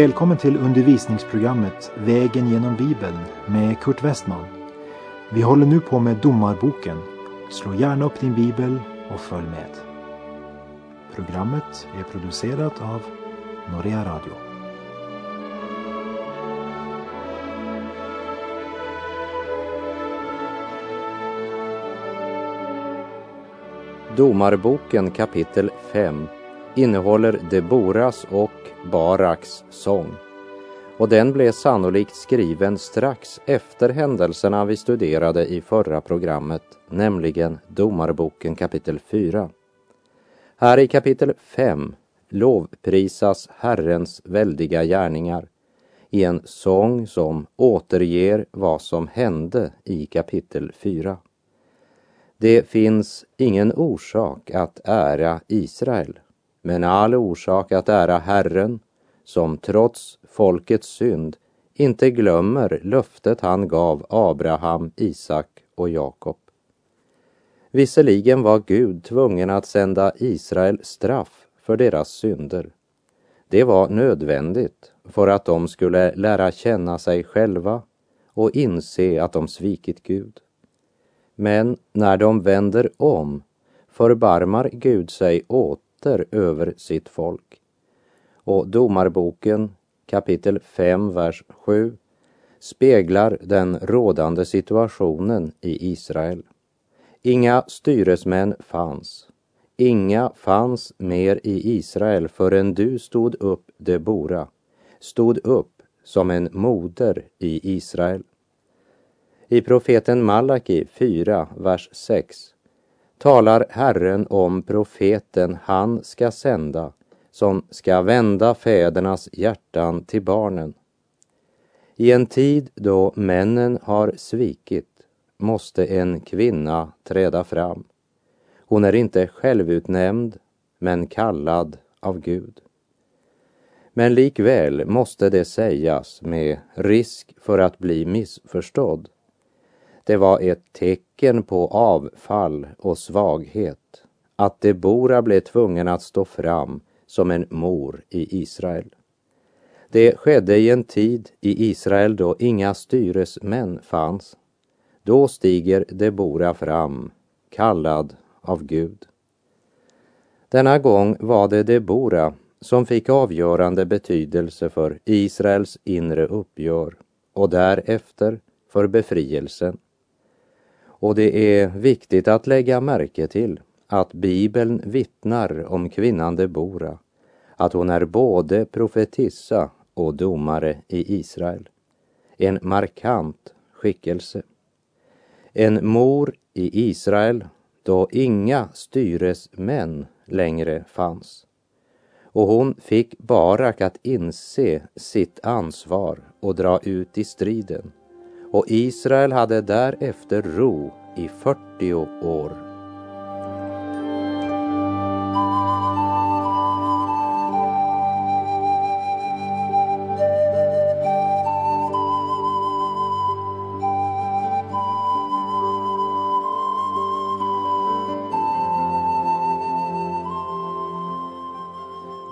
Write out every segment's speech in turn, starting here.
Välkommen till undervisningsprogrammet Vägen genom Bibeln med Kurt Westman. Vi håller nu på med Domarboken. Slå gärna upp din bibel och följ med. Programmet är producerat av Norea Radio. Domarboken kapitel 5 innehåller Deboras och Baraks sång och den blev sannolikt skriven strax efter händelserna vi studerade i förra programmet, nämligen Domarboken kapitel 4. Här i kapitel 5 lovprisas Herrens väldiga gärningar i en sång som återger vad som hände i kapitel 4. Det finns ingen orsak att ära Israel, men all orsak att ära Herren, som trots folkets synd inte glömmer löftet han gav Abraham, Isak och Jakob. Visserligen var Gud tvungen att sända Israel straff för deras synder. Det var nödvändigt för att de skulle lära känna sig själva och inse att de svikit Gud. Men när de vänder om förbarmar Gud sig åt åter över sitt folk. Och Domarboken kapitel 5, vers 7 speglar den rådande situationen i Israel. Inga styresmän fanns. Inga fanns mer i Israel förrän du stod upp, Debora, stod upp som en moder i Israel. I profeten Malaki 4, vers 6 talar Herren om profeten han ska sända som ska vända fädernas hjärtan till barnen. I en tid då männen har svikit måste en kvinna träda fram. Hon är inte självutnämnd, men kallad av Gud. Men likväl måste det sägas med risk för att bli missförstådd. Det var ett tecken på avfall och svaghet att Debora blev tvungen att stå fram som en mor i Israel. Det skedde i en tid i Israel då inga styresmän fanns. Då stiger Debora fram, kallad av Gud. Denna gång var det Debora som fick avgörande betydelse för Israels inre uppgör och därefter för befrielsen. Och det är viktigt att lägga märke till att Bibeln vittnar om kvinnan Debora, att hon är både profetissa och domare i Israel. En markant skickelse. En mor i Israel då inga styresmän längre fanns. Och hon fick Barak att inse sitt ansvar och dra ut i striden. Och Israel hade därefter ro i 40 år.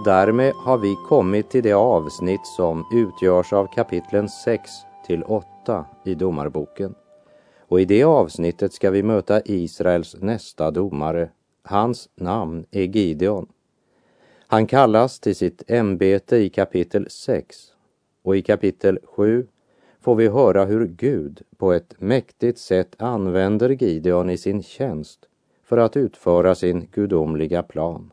Därmed har vi kommit till det avsnitt som utgörs av kapitlen 6 till 8 i Domarboken. Och i det avsnittet ska vi möta Israels nästa domare. Hans namn är Gideon. Han kallas till sitt ämbete i kapitel 6 och i kapitel 7 får vi höra hur Gud på ett mäktigt sätt använder Gideon i sin tjänst för att utföra sin gudomliga plan.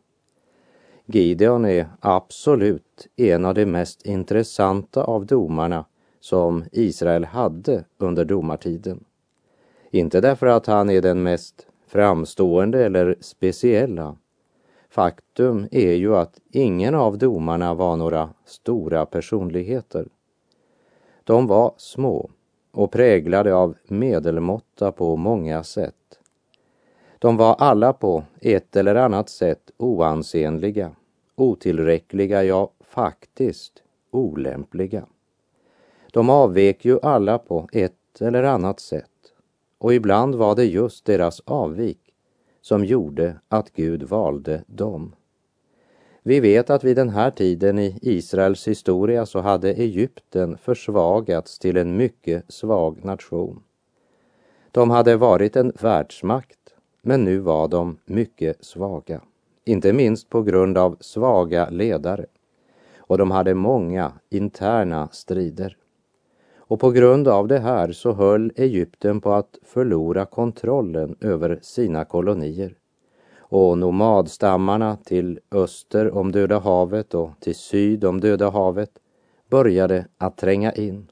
Gideon är absolut en av de mest intressanta av domarna som Israel hade under domartiden. Inte därför att han är den mest framstående eller speciella. Faktum är ju att ingen av domarna var några stora personligheter. De var små och präglade av medelmåtta på många sätt. De var alla på ett eller annat sätt oansenliga, otillräckliga, ja faktiskt olämpliga. De avvek ju alla på ett eller annat sätt och ibland var det just deras avvik som gjorde att Gud valde dem. Vi vet att vid den här tiden i Israels historia så hade Egypten försvagats till en mycket svag nation. De hade varit en världsmakt, men nu var de mycket svaga. Inte minst på grund av svaga ledare. Och de hade många interna strider. Och på grund av det här så höll Egypten på att förlora kontrollen över sina kolonier och nomadstammarna till öster om Döda havet och till syd om Döda havet började att tränga in.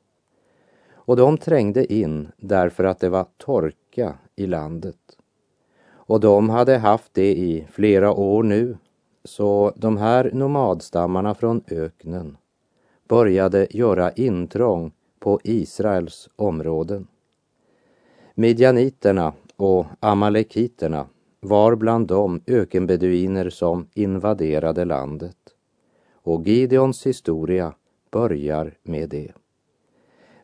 Och de trängde in därför att det var torka i landet. Och de hade haft det i flera år nu, så de här nomadstammarna från öknen började göra intrång på Israels områden. Midjaniterna och amalekiterna var bland de ökenbeduiner som invaderade landet. Och Gideons historia börjar med det.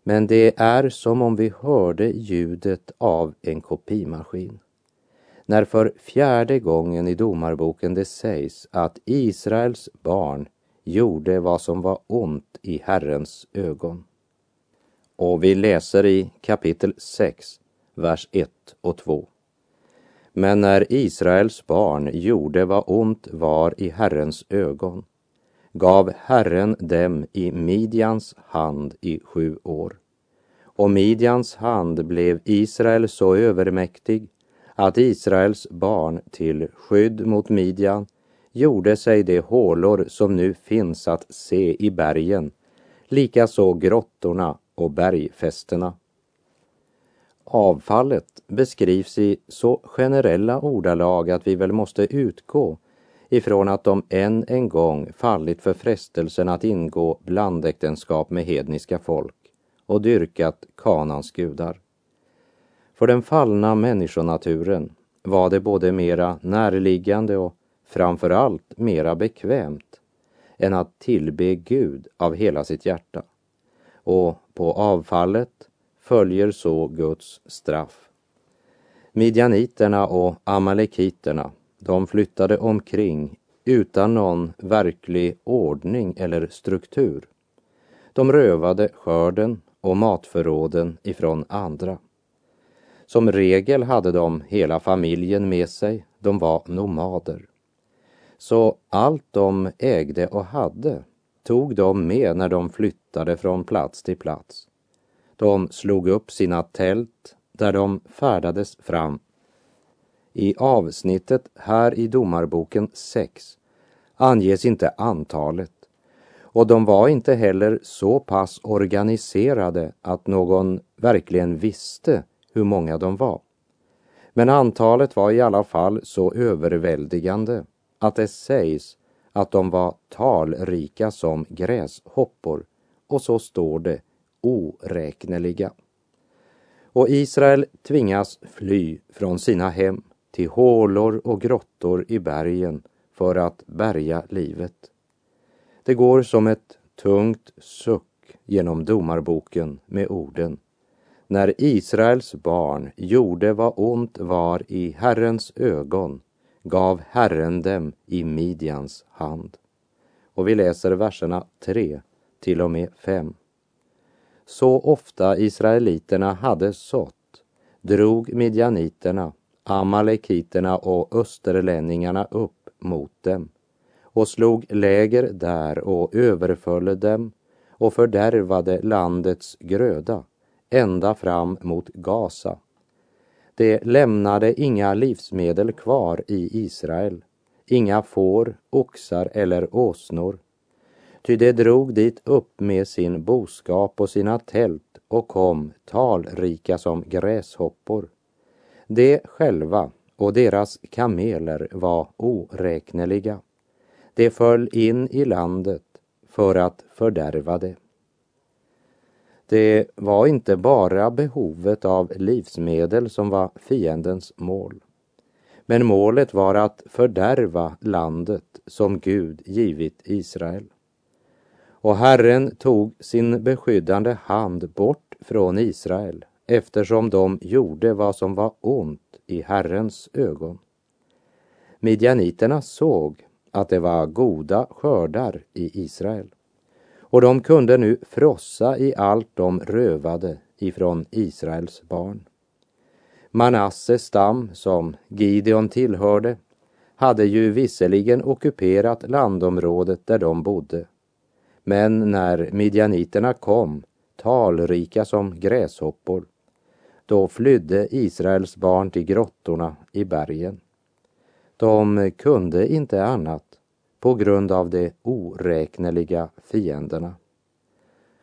Men det är som om vi hörde ljudet av en kopimaskin. När för fjärde gången i Domarboken det sägs att Israels barn gjorde vad som var ont i Herrens ögon. Och vi läser i kapitel 6, vers 1 och 2. Men när Israels barn gjorde vad ont var i Herrens ögon gav Herren dem i Midjans hand i sju år. Och Midjans hand blev Israel så övermäktig att Israels barn till skydd mot Midjan gjorde sig de hålor som nu finns att se i bergen, likaså grottorna och bergfästena. Avfallet beskrivs i så generella ordalag att vi väl måste utgå ifrån att de än en gång fallit för frestelsen att ingå blandäktenskap med hedniska folk och dyrkat Kanans gudar. För den fallna människonaturen var det både mera närliggande och framför allt mera bekvämt än att tillbe Gud av hela sitt hjärta. Och på avfallet följer så Guds straff. Midjaniterna och amalekiterna, de flyttade omkring utan någon verklig ordning eller struktur. De rövade skörden och matförråden ifrån andra. Som regel hade de hela familjen med sig, de var nomader. Så allt de ägde och hade tog de med när de flyttade flyttade från plats till plats. De slog upp sina tält där de färdades fram. I avsnittet här i Domarboken 6 anges inte antalet och de var inte heller så pass organiserade att någon verkligen visste hur många de var. Men antalet var i alla fall så överväldigande att det sägs att de var talrika som gräshoppor och så står det oräkneliga. Och Israel tvingas fly från sina hem till hålor och grottor i bergen för att bärga livet. Det går som ett tungt suck genom domarboken med orden När Israels barn gjorde vad ont var i Herrens ögon gav Herren dem i Midjans hand. Och vi läser verserna 3 till och med 5. Så ofta israeliterna hade sått drog midjaniterna, amalekiterna och österlänningarna upp mot dem och slog läger där och överföll dem och fördärvade landets gröda ända fram mot Gaza. Det lämnade inga livsmedel kvar i Israel, inga får, oxar eller åsnor Ty de drog dit upp med sin boskap och sina tält och kom talrika som gräshoppor. De själva och deras kameler var oräkneliga. De föll in i landet för att fördärva det. Det var inte bara behovet av livsmedel som var fiendens mål. Men målet var att fördärva landet som Gud givit Israel. Och Herren tog sin beskyddande hand bort från Israel eftersom de gjorde vad som var ont i Herrens ögon. Midjaniterna såg att det var goda skördar i Israel. Och de kunde nu frossa i allt de rövade ifrån Israels barn. Manasses stam, som Gideon tillhörde, hade ju visserligen ockuperat landområdet där de bodde. Men när midjaniterna kom, talrika som gräshoppor, då flydde Israels barn till grottorna i bergen. De kunde inte annat på grund av de oräkneliga fienderna.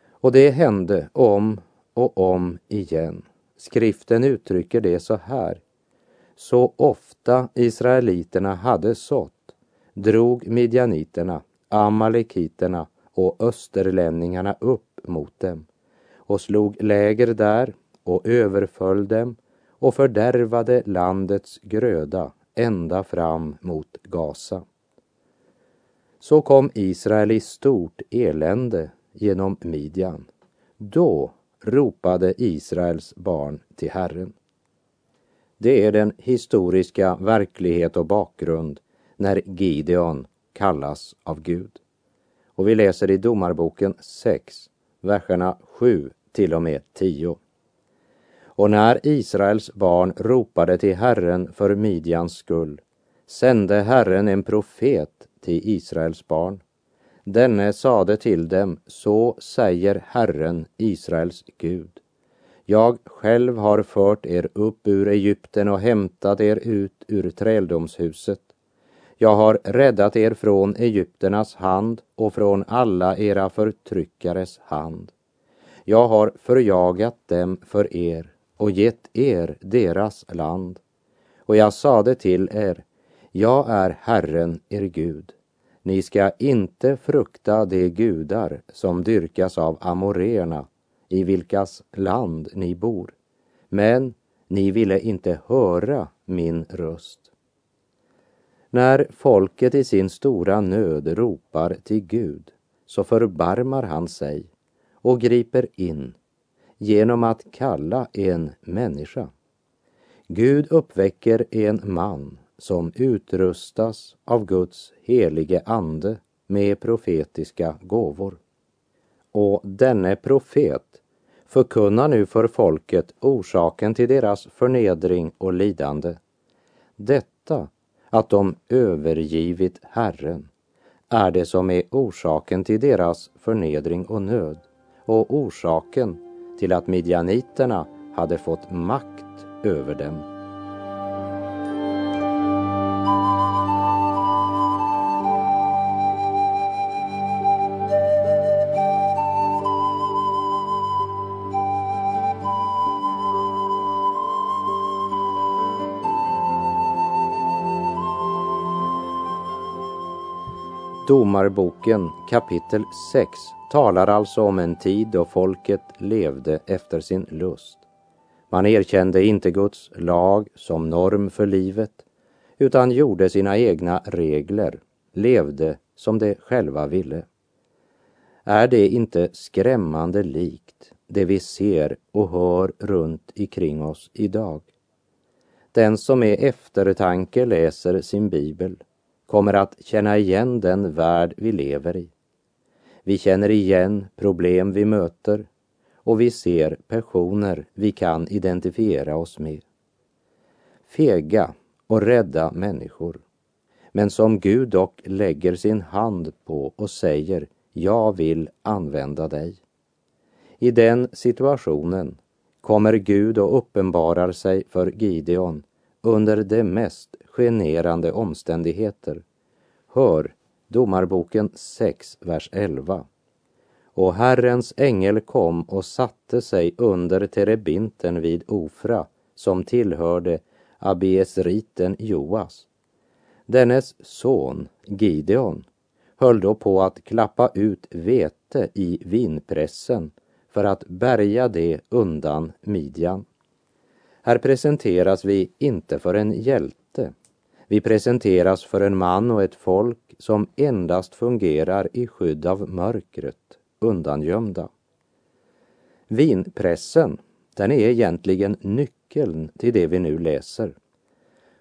Och det hände om och om igen. Skriften uttrycker det så här. Så ofta israeliterna hade sått drog midjaniterna, amalekiterna och österlänningarna upp mot dem och slog läger där och överföll dem och fördärvade landets gröda ända fram mot Gaza. Så kom Israel i stort elände genom Midjan. Då ropade Israels barn till Herren. Det är den historiska verklighet och bakgrund när Gideon kallas av Gud. Och vi läser i Domarboken 6, verserna 7 till och med 10. Och när Israels barn ropade till Herren för Midjans skull sände Herren en profet till Israels barn. Denne sade till dem, så säger Herren, Israels Gud. Jag själv har fört er upp ur Egypten och hämtat er ut ur träldomshuset. Jag har räddat er från Egypternas hand och från alla era förtryckares hand. Jag har förjagat dem för er och gett er deras land. Och jag sade till er, jag är Herren, er Gud. Ni ska inte frukta de gudar som dyrkas av amoréerna, i vilkas land ni bor. Men ni ville inte höra min röst. När folket i sin stora nöd ropar till Gud så förbarmar han sig och griper in genom att kalla en människa. Gud uppväcker en man som utrustas av Guds helige ande med profetiska gåvor. Och denne profet förkunnar nu för folket orsaken till deras förnedring och lidande. Detta att de övergivit Herren är det som är orsaken till deras förnedring och nöd och orsaken till att midjaniterna hade fått makt över dem. Domarboken kapitel 6 talar alltså om en tid då folket levde efter sin lust. Man erkände inte Guds lag som norm för livet utan gjorde sina egna regler, levde som de själva ville. Är det inte skrämmande likt det vi ser och hör runt omkring oss idag? Den som med eftertanke läser sin bibel kommer att känna igen den värld vi lever i. Vi känner igen problem vi möter och vi ser personer vi kan identifiera oss med. Fega och rädda människor, men som Gud dock lägger sin hand på och säger jag vill använda dig. I den situationen kommer Gud och uppenbarar sig för Gideon under de mest generande omständigheter. Hör Domarboken 6, vers 11. Och Herrens ängel kom och satte sig under terebinten vid Ofra som tillhörde Abiesriten Joas. Dennes son Gideon höll då på att klappa ut vete i vinpressen för att bärga det undan Midjan. Här presenteras vi inte för en hjälte. Vi presenteras för en man och ett folk som endast fungerar i skydd av mörkret, undangömda. Vinpressen, den är egentligen nyckeln till det vi nu läser.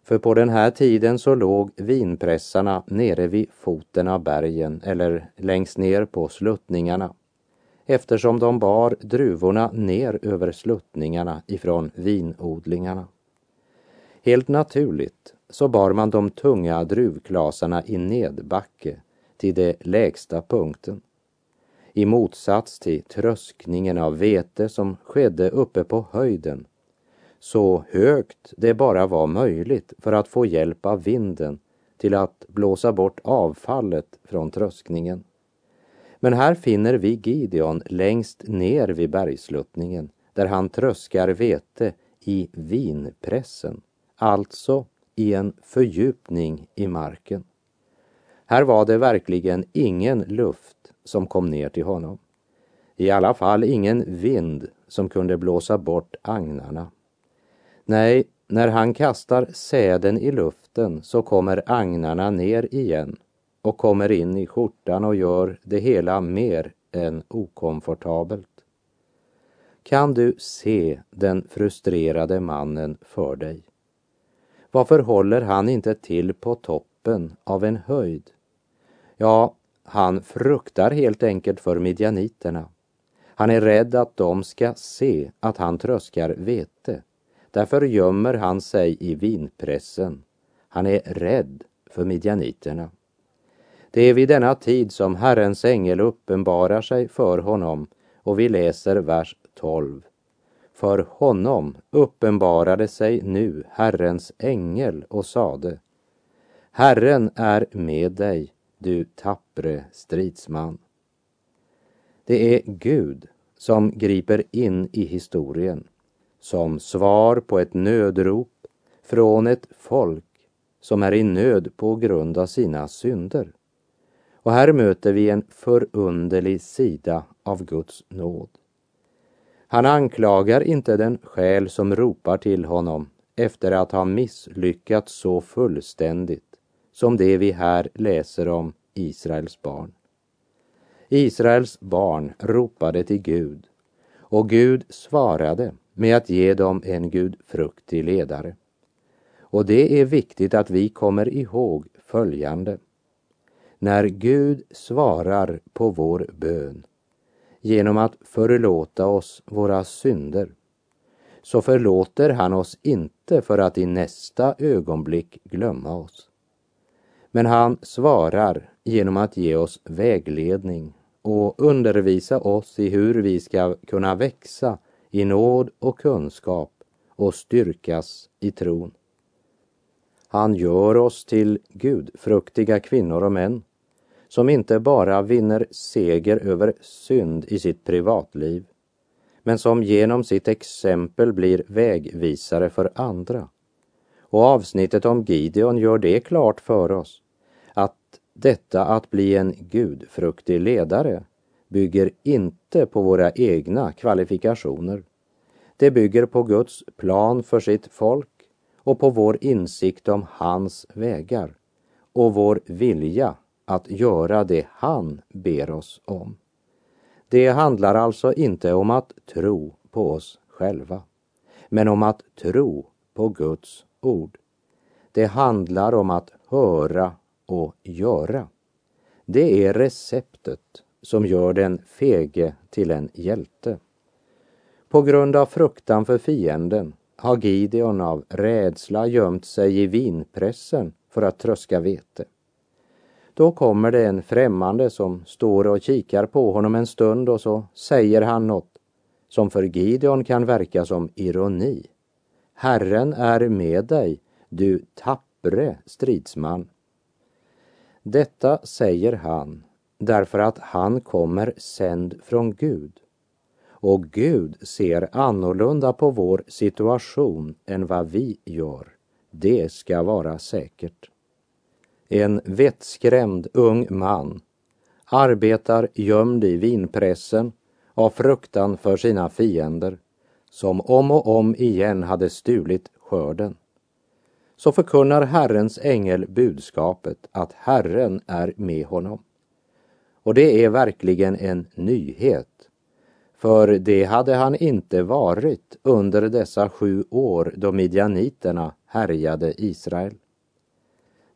För på den här tiden så låg vinpressarna nere vid foten av bergen eller längst ner på sluttningarna eftersom de bar druvorna ner över sluttningarna ifrån vinodlingarna. Helt naturligt så bar man de tunga druvklasarna i nedbacke till det lägsta punkten. I motsats till tröskningen av vete som skedde uppe på höjden så högt det bara var möjligt för att få hjälp av vinden till att blåsa bort avfallet från tröskningen. Men här finner vi Gideon längst ner vid bergsluttningen där han tröskar vete i vinpressen, alltså i en fördjupning i marken. Här var det verkligen ingen luft som kom ner till honom. I alla fall ingen vind som kunde blåsa bort agnarna. Nej, när han kastar säden i luften så kommer agnarna ner igen och kommer in i skjortan och gör det hela mer än okomfortabelt. Kan du se den frustrerade mannen för dig? Varför håller han inte till på toppen av en höjd? Ja, han fruktar helt enkelt för midjaniterna. Han är rädd att de ska se att han tröskar vete. Därför gömmer han sig i vinpressen. Han är rädd för midjaniterna. Det är vid denna tid som Herrens ängel uppenbarar sig för honom och vi läser vers 12. För honom uppenbarade sig nu Herrens ängel och sade Herren är med dig, du tappre stridsman. Det är Gud som griper in i historien som svar på ett nödrop från ett folk som är i nöd på grund av sina synder. Och här möter vi en förunderlig sida av Guds nåd. Han anklagar inte den själ som ropar till honom efter att ha misslyckats så fullständigt som det vi här läser om Israels barn. Israels barn ropade till Gud och Gud svarade med att ge dem en gudfruktig ledare. Och det är viktigt att vi kommer ihåg följande. När Gud svarar på vår bön genom att förlåta oss våra synder så förlåter han oss inte för att i nästa ögonblick glömma oss. Men han svarar genom att ge oss vägledning och undervisa oss i hur vi ska kunna växa i nåd och kunskap och styrkas i tron. Han gör oss till gudfruktiga kvinnor och män som inte bara vinner seger över synd i sitt privatliv men som genom sitt exempel blir vägvisare för andra. Och avsnittet om Gideon gör det klart för oss att detta att bli en gudfruktig ledare bygger inte på våra egna kvalifikationer. Det bygger på Guds plan för sitt folk och på vår insikt om hans vägar och vår vilja att göra det han ber oss om. Det handlar alltså inte om att tro på oss själva, men om att tro på Guds ord. Det handlar om att höra och göra. Det är receptet som gör den fege till en hjälte. På grund av fruktan för fienden har Gideon av rädsla gömt sig i vinpressen för att tröska vete. Då kommer det en främmande som står och kikar på honom en stund och så säger han något som för Gideon kan verka som ironi. Herren är med dig, du tappre stridsman. Detta säger han därför att han kommer sänd från Gud. Och Gud ser annorlunda på vår situation än vad vi gör. Det ska vara säkert. En vettskrämd ung man arbetar gömd i vinpressen av fruktan för sina fiender som om och om igen hade stulit skörden. Så förkunnar Herrens ängel budskapet att Herren är med honom. Och det är verkligen en nyhet. för det hade han inte varit under dessa sju år då midjaniterna härjade Israel.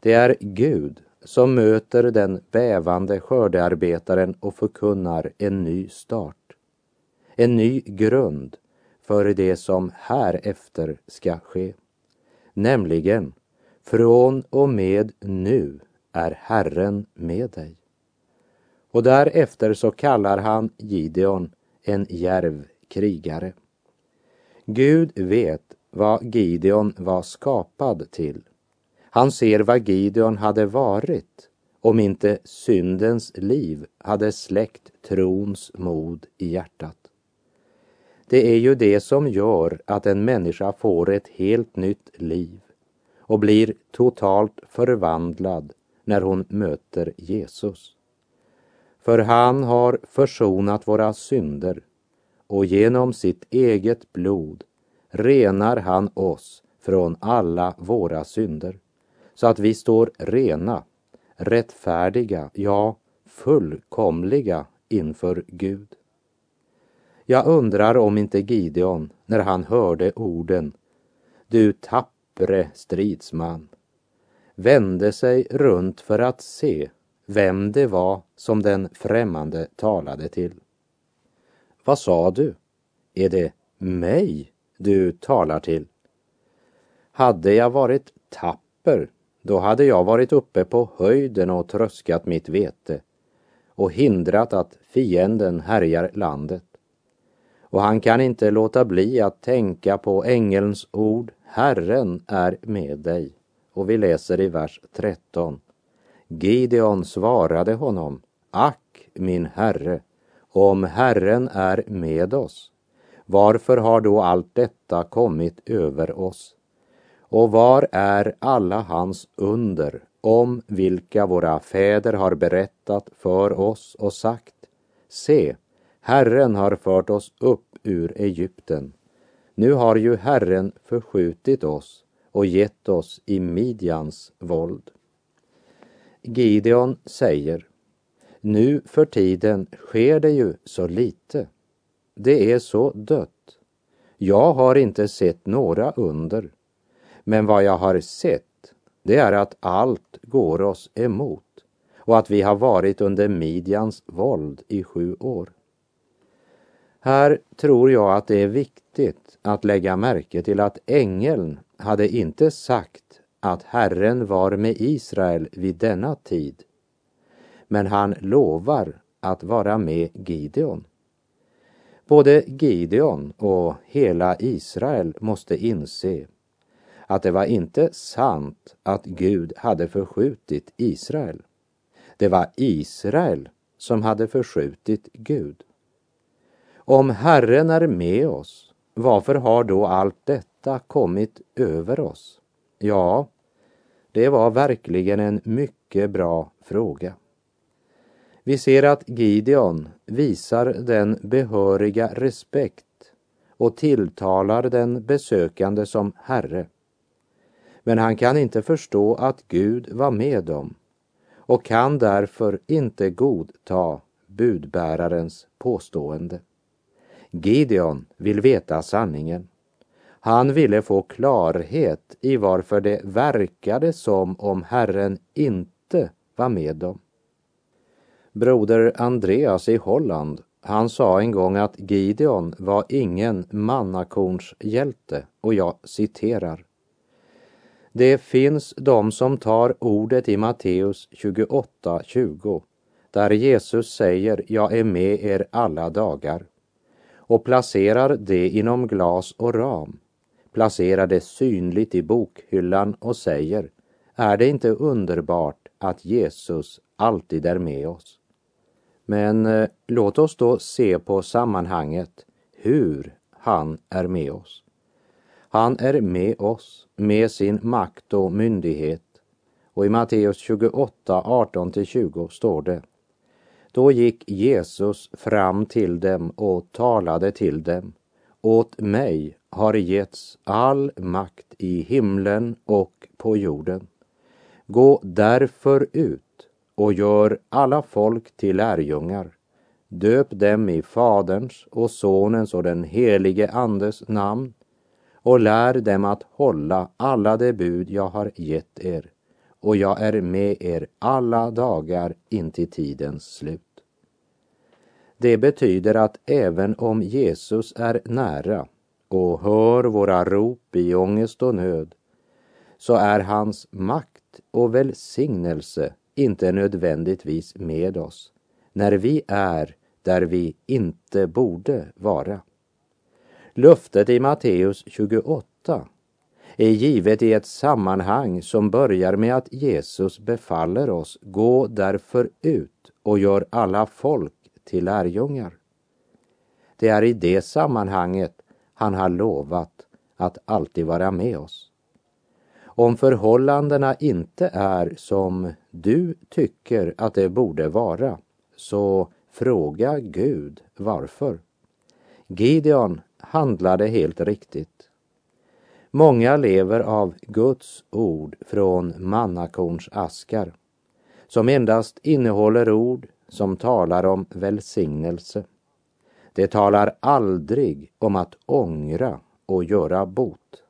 Det är Gud som möter den bävande skördearbetaren och förkunnar en ny start. En ny grund för det som härefter ska ske. Nämligen, från och med nu är Herren med dig. Och därefter så kallar han Gideon en järv krigare. Gud vet vad Gideon var skapad till. Han ser vad Gideon hade varit om inte syndens liv hade släckt trons mod i hjärtat. Det är ju det som gör att en människa får ett helt nytt liv och blir totalt förvandlad när hon möter Jesus. För han har försonat våra synder och genom sitt eget blod renar han oss från alla våra synder så att vi står rena, rättfärdiga, ja, fullkomliga inför Gud. Jag undrar om inte Gideon, när han hörde orden Du tappre stridsman, vände sig runt för att se vem det var som den främmande talade till. Vad sa du? Är det mig du talar till? Hade jag varit tapper, då hade jag varit uppe på höjden och tröskat mitt vete och hindrat att fienden härjar landet. Och han kan inte låta bli att tänka på ängelns ord Herren är med dig. Och vi läser i vers 13. Gideon svarade honom, Ack, min herre, om Herren är med oss, varför har då allt detta kommit över oss? Och var är alla hans under, om vilka våra fäder har berättat för oss och sagt, se, Herren har fört oss upp ur Egypten. Nu har ju Herren förskjutit oss och gett oss i Midjans våld. Gideon säger, nu för tiden sker det ju så lite. Det är så dött. Jag har inte sett några under. Men vad jag har sett, det är att allt går oss emot och att vi har varit under Midjans våld i sju år. Här tror jag att det är viktigt att lägga märke till att ängeln hade inte sagt att Herren var med Israel vid denna tid. Men han lovar att vara med Gideon. Både Gideon och hela Israel måste inse att det var inte sant att Gud hade förskjutit Israel. Det var Israel som hade förskjutit Gud. Om Herren är med oss, varför har då allt detta kommit över oss? Ja, det var verkligen en mycket bra fråga. Vi ser att Gideon visar den behöriga respekt och tilltalar den besökande som Herre. Men han kan inte förstå att Gud var med dem och kan därför inte godta budbärarens påstående. Gideon vill veta sanningen. Han ville få klarhet i varför det verkade som om Herren inte var med dem. Broder Andreas i Holland, han sa en gång att Gideon var ingen mannakornshjälte och jag citerar. Det finns de som tar ordet i Matteus 28.20 där Jesus säger jag är med er alla dagar och placerar det inom glas och ram, placerar det synligt i bokhyllan och säger är det inte underbart att Jesus alltid är med oss? Men eh, låt oss då se på sammanhanget hur han är med oss. Han är med oss med sin makt och myndighet. Och i Matteus 28, 18-20 står det då gick Jesus fram till dem och talade till dem. Åt mig har getts all makt i himlen och på jorden. Gå därför ut och gör alla folk till lärjungar. Döp dem i Faderns och Sonens och den helige Andes namn och lär dem att hålla alla de bud jag har gett er och jag är med er alla dagar intill tidens slut. Det betyder att även om Jesus är nära och hör våra rop i ångest och nöd så är hans makt och välsignelse inte nödvändigtvis med oss när vi är där vi inte borde vara. Löftet i Matteus 28 är givet i ett sammanhang som börjar med att Jesus befaller oss gå därför ut och gör alla folk till lärjungar. Det är i det sammanhanget han har lovat att alltid vara med oss. Om förhållandena inte är som du tycker att det borde vara, så fråga Gud varför. Gideon handlade helt riktigt. Många lever av Guds ord från mannakorns askar, som endast innehåller ord som talar om välsignelse. Det talar aldrig om att ångra och göra bot.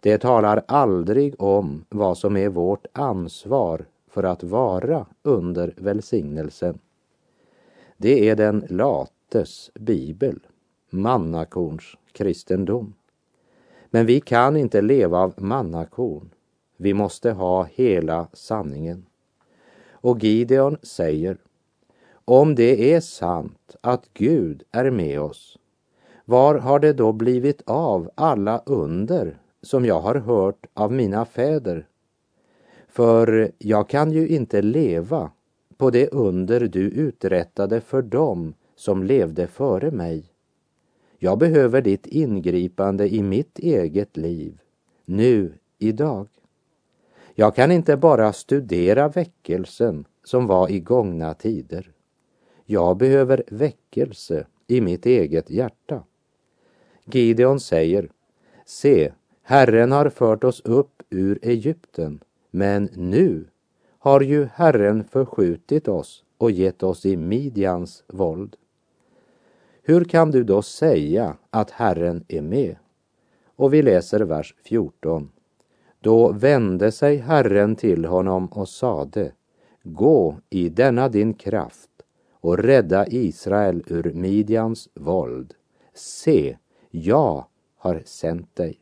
Det talar aldrig om vad som är vårt ansvar för att vara under välsignelsen. Det är den lates bibel, mannakorns kristendom. Men vi kan inte leva av mannakorn. Vi måste ha hela sanningen. Och Gideon säger, om det är sant att Gud är med oss, var har det då blivit av alla under som jag har hört av mina fäder? För jag kan ju inte leva på det under du uträttade för dem som levde före mig. Jag behöver ditt ingripande i mitt eget liv, nu, idag. Jag kan inte bara studera väckelsen som var i gångna tider. Jag behöver väckelse i mitt eget hjärta. Gideon säger, se, Herren har fört oss upp ur Egypten, men nu har ju Herren förskjutit oss och gett oss i Midjans våld. Hur kan du då säga att Herren är med? Och vi läser vers 14. Då vände sig Herren till honom och sade, gå i denna din kraft och rädda Israel ur Midjans våld. Se, jag har sänt dig.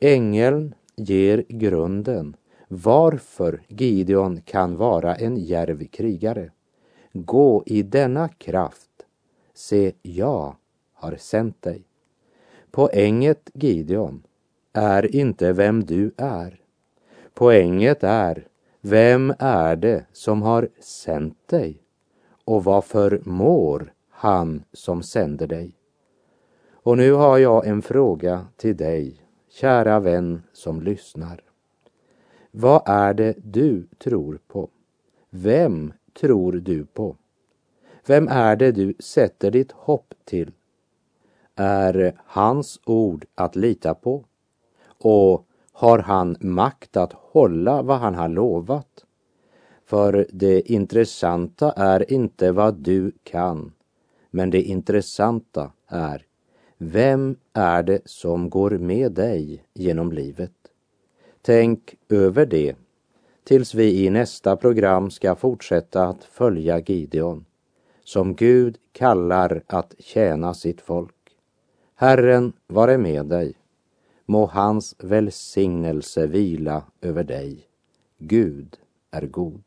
Ängeln ger grunden varför Gideon kan vara en järv krigare. Gå i denna kraft. Se, jag har sänt dig. Poänget, Gideon, är inte vem du är. Poänget är, vem är det som har sänt dig? Och vad förmår han som sänder dig? Och nu har jag en fråga till dig, kära vän som lyssnar. Vad är det du tror på? Vem tror du på? Vem är det du sätter ditt hopp till? Är hans ord att lita på? Och har han makt att hålla vad han har lovat? För det intressanta är inte vad du kan, men det intressanta är vem är det som går med dig genom livet? Tänk över det tills vi i nästa program ska fortsätta att följa Gideon, som Gud kallar att tjäna sitt folk. Herren vare med dig. Må hans välsignelse vila över dig. Gud är god.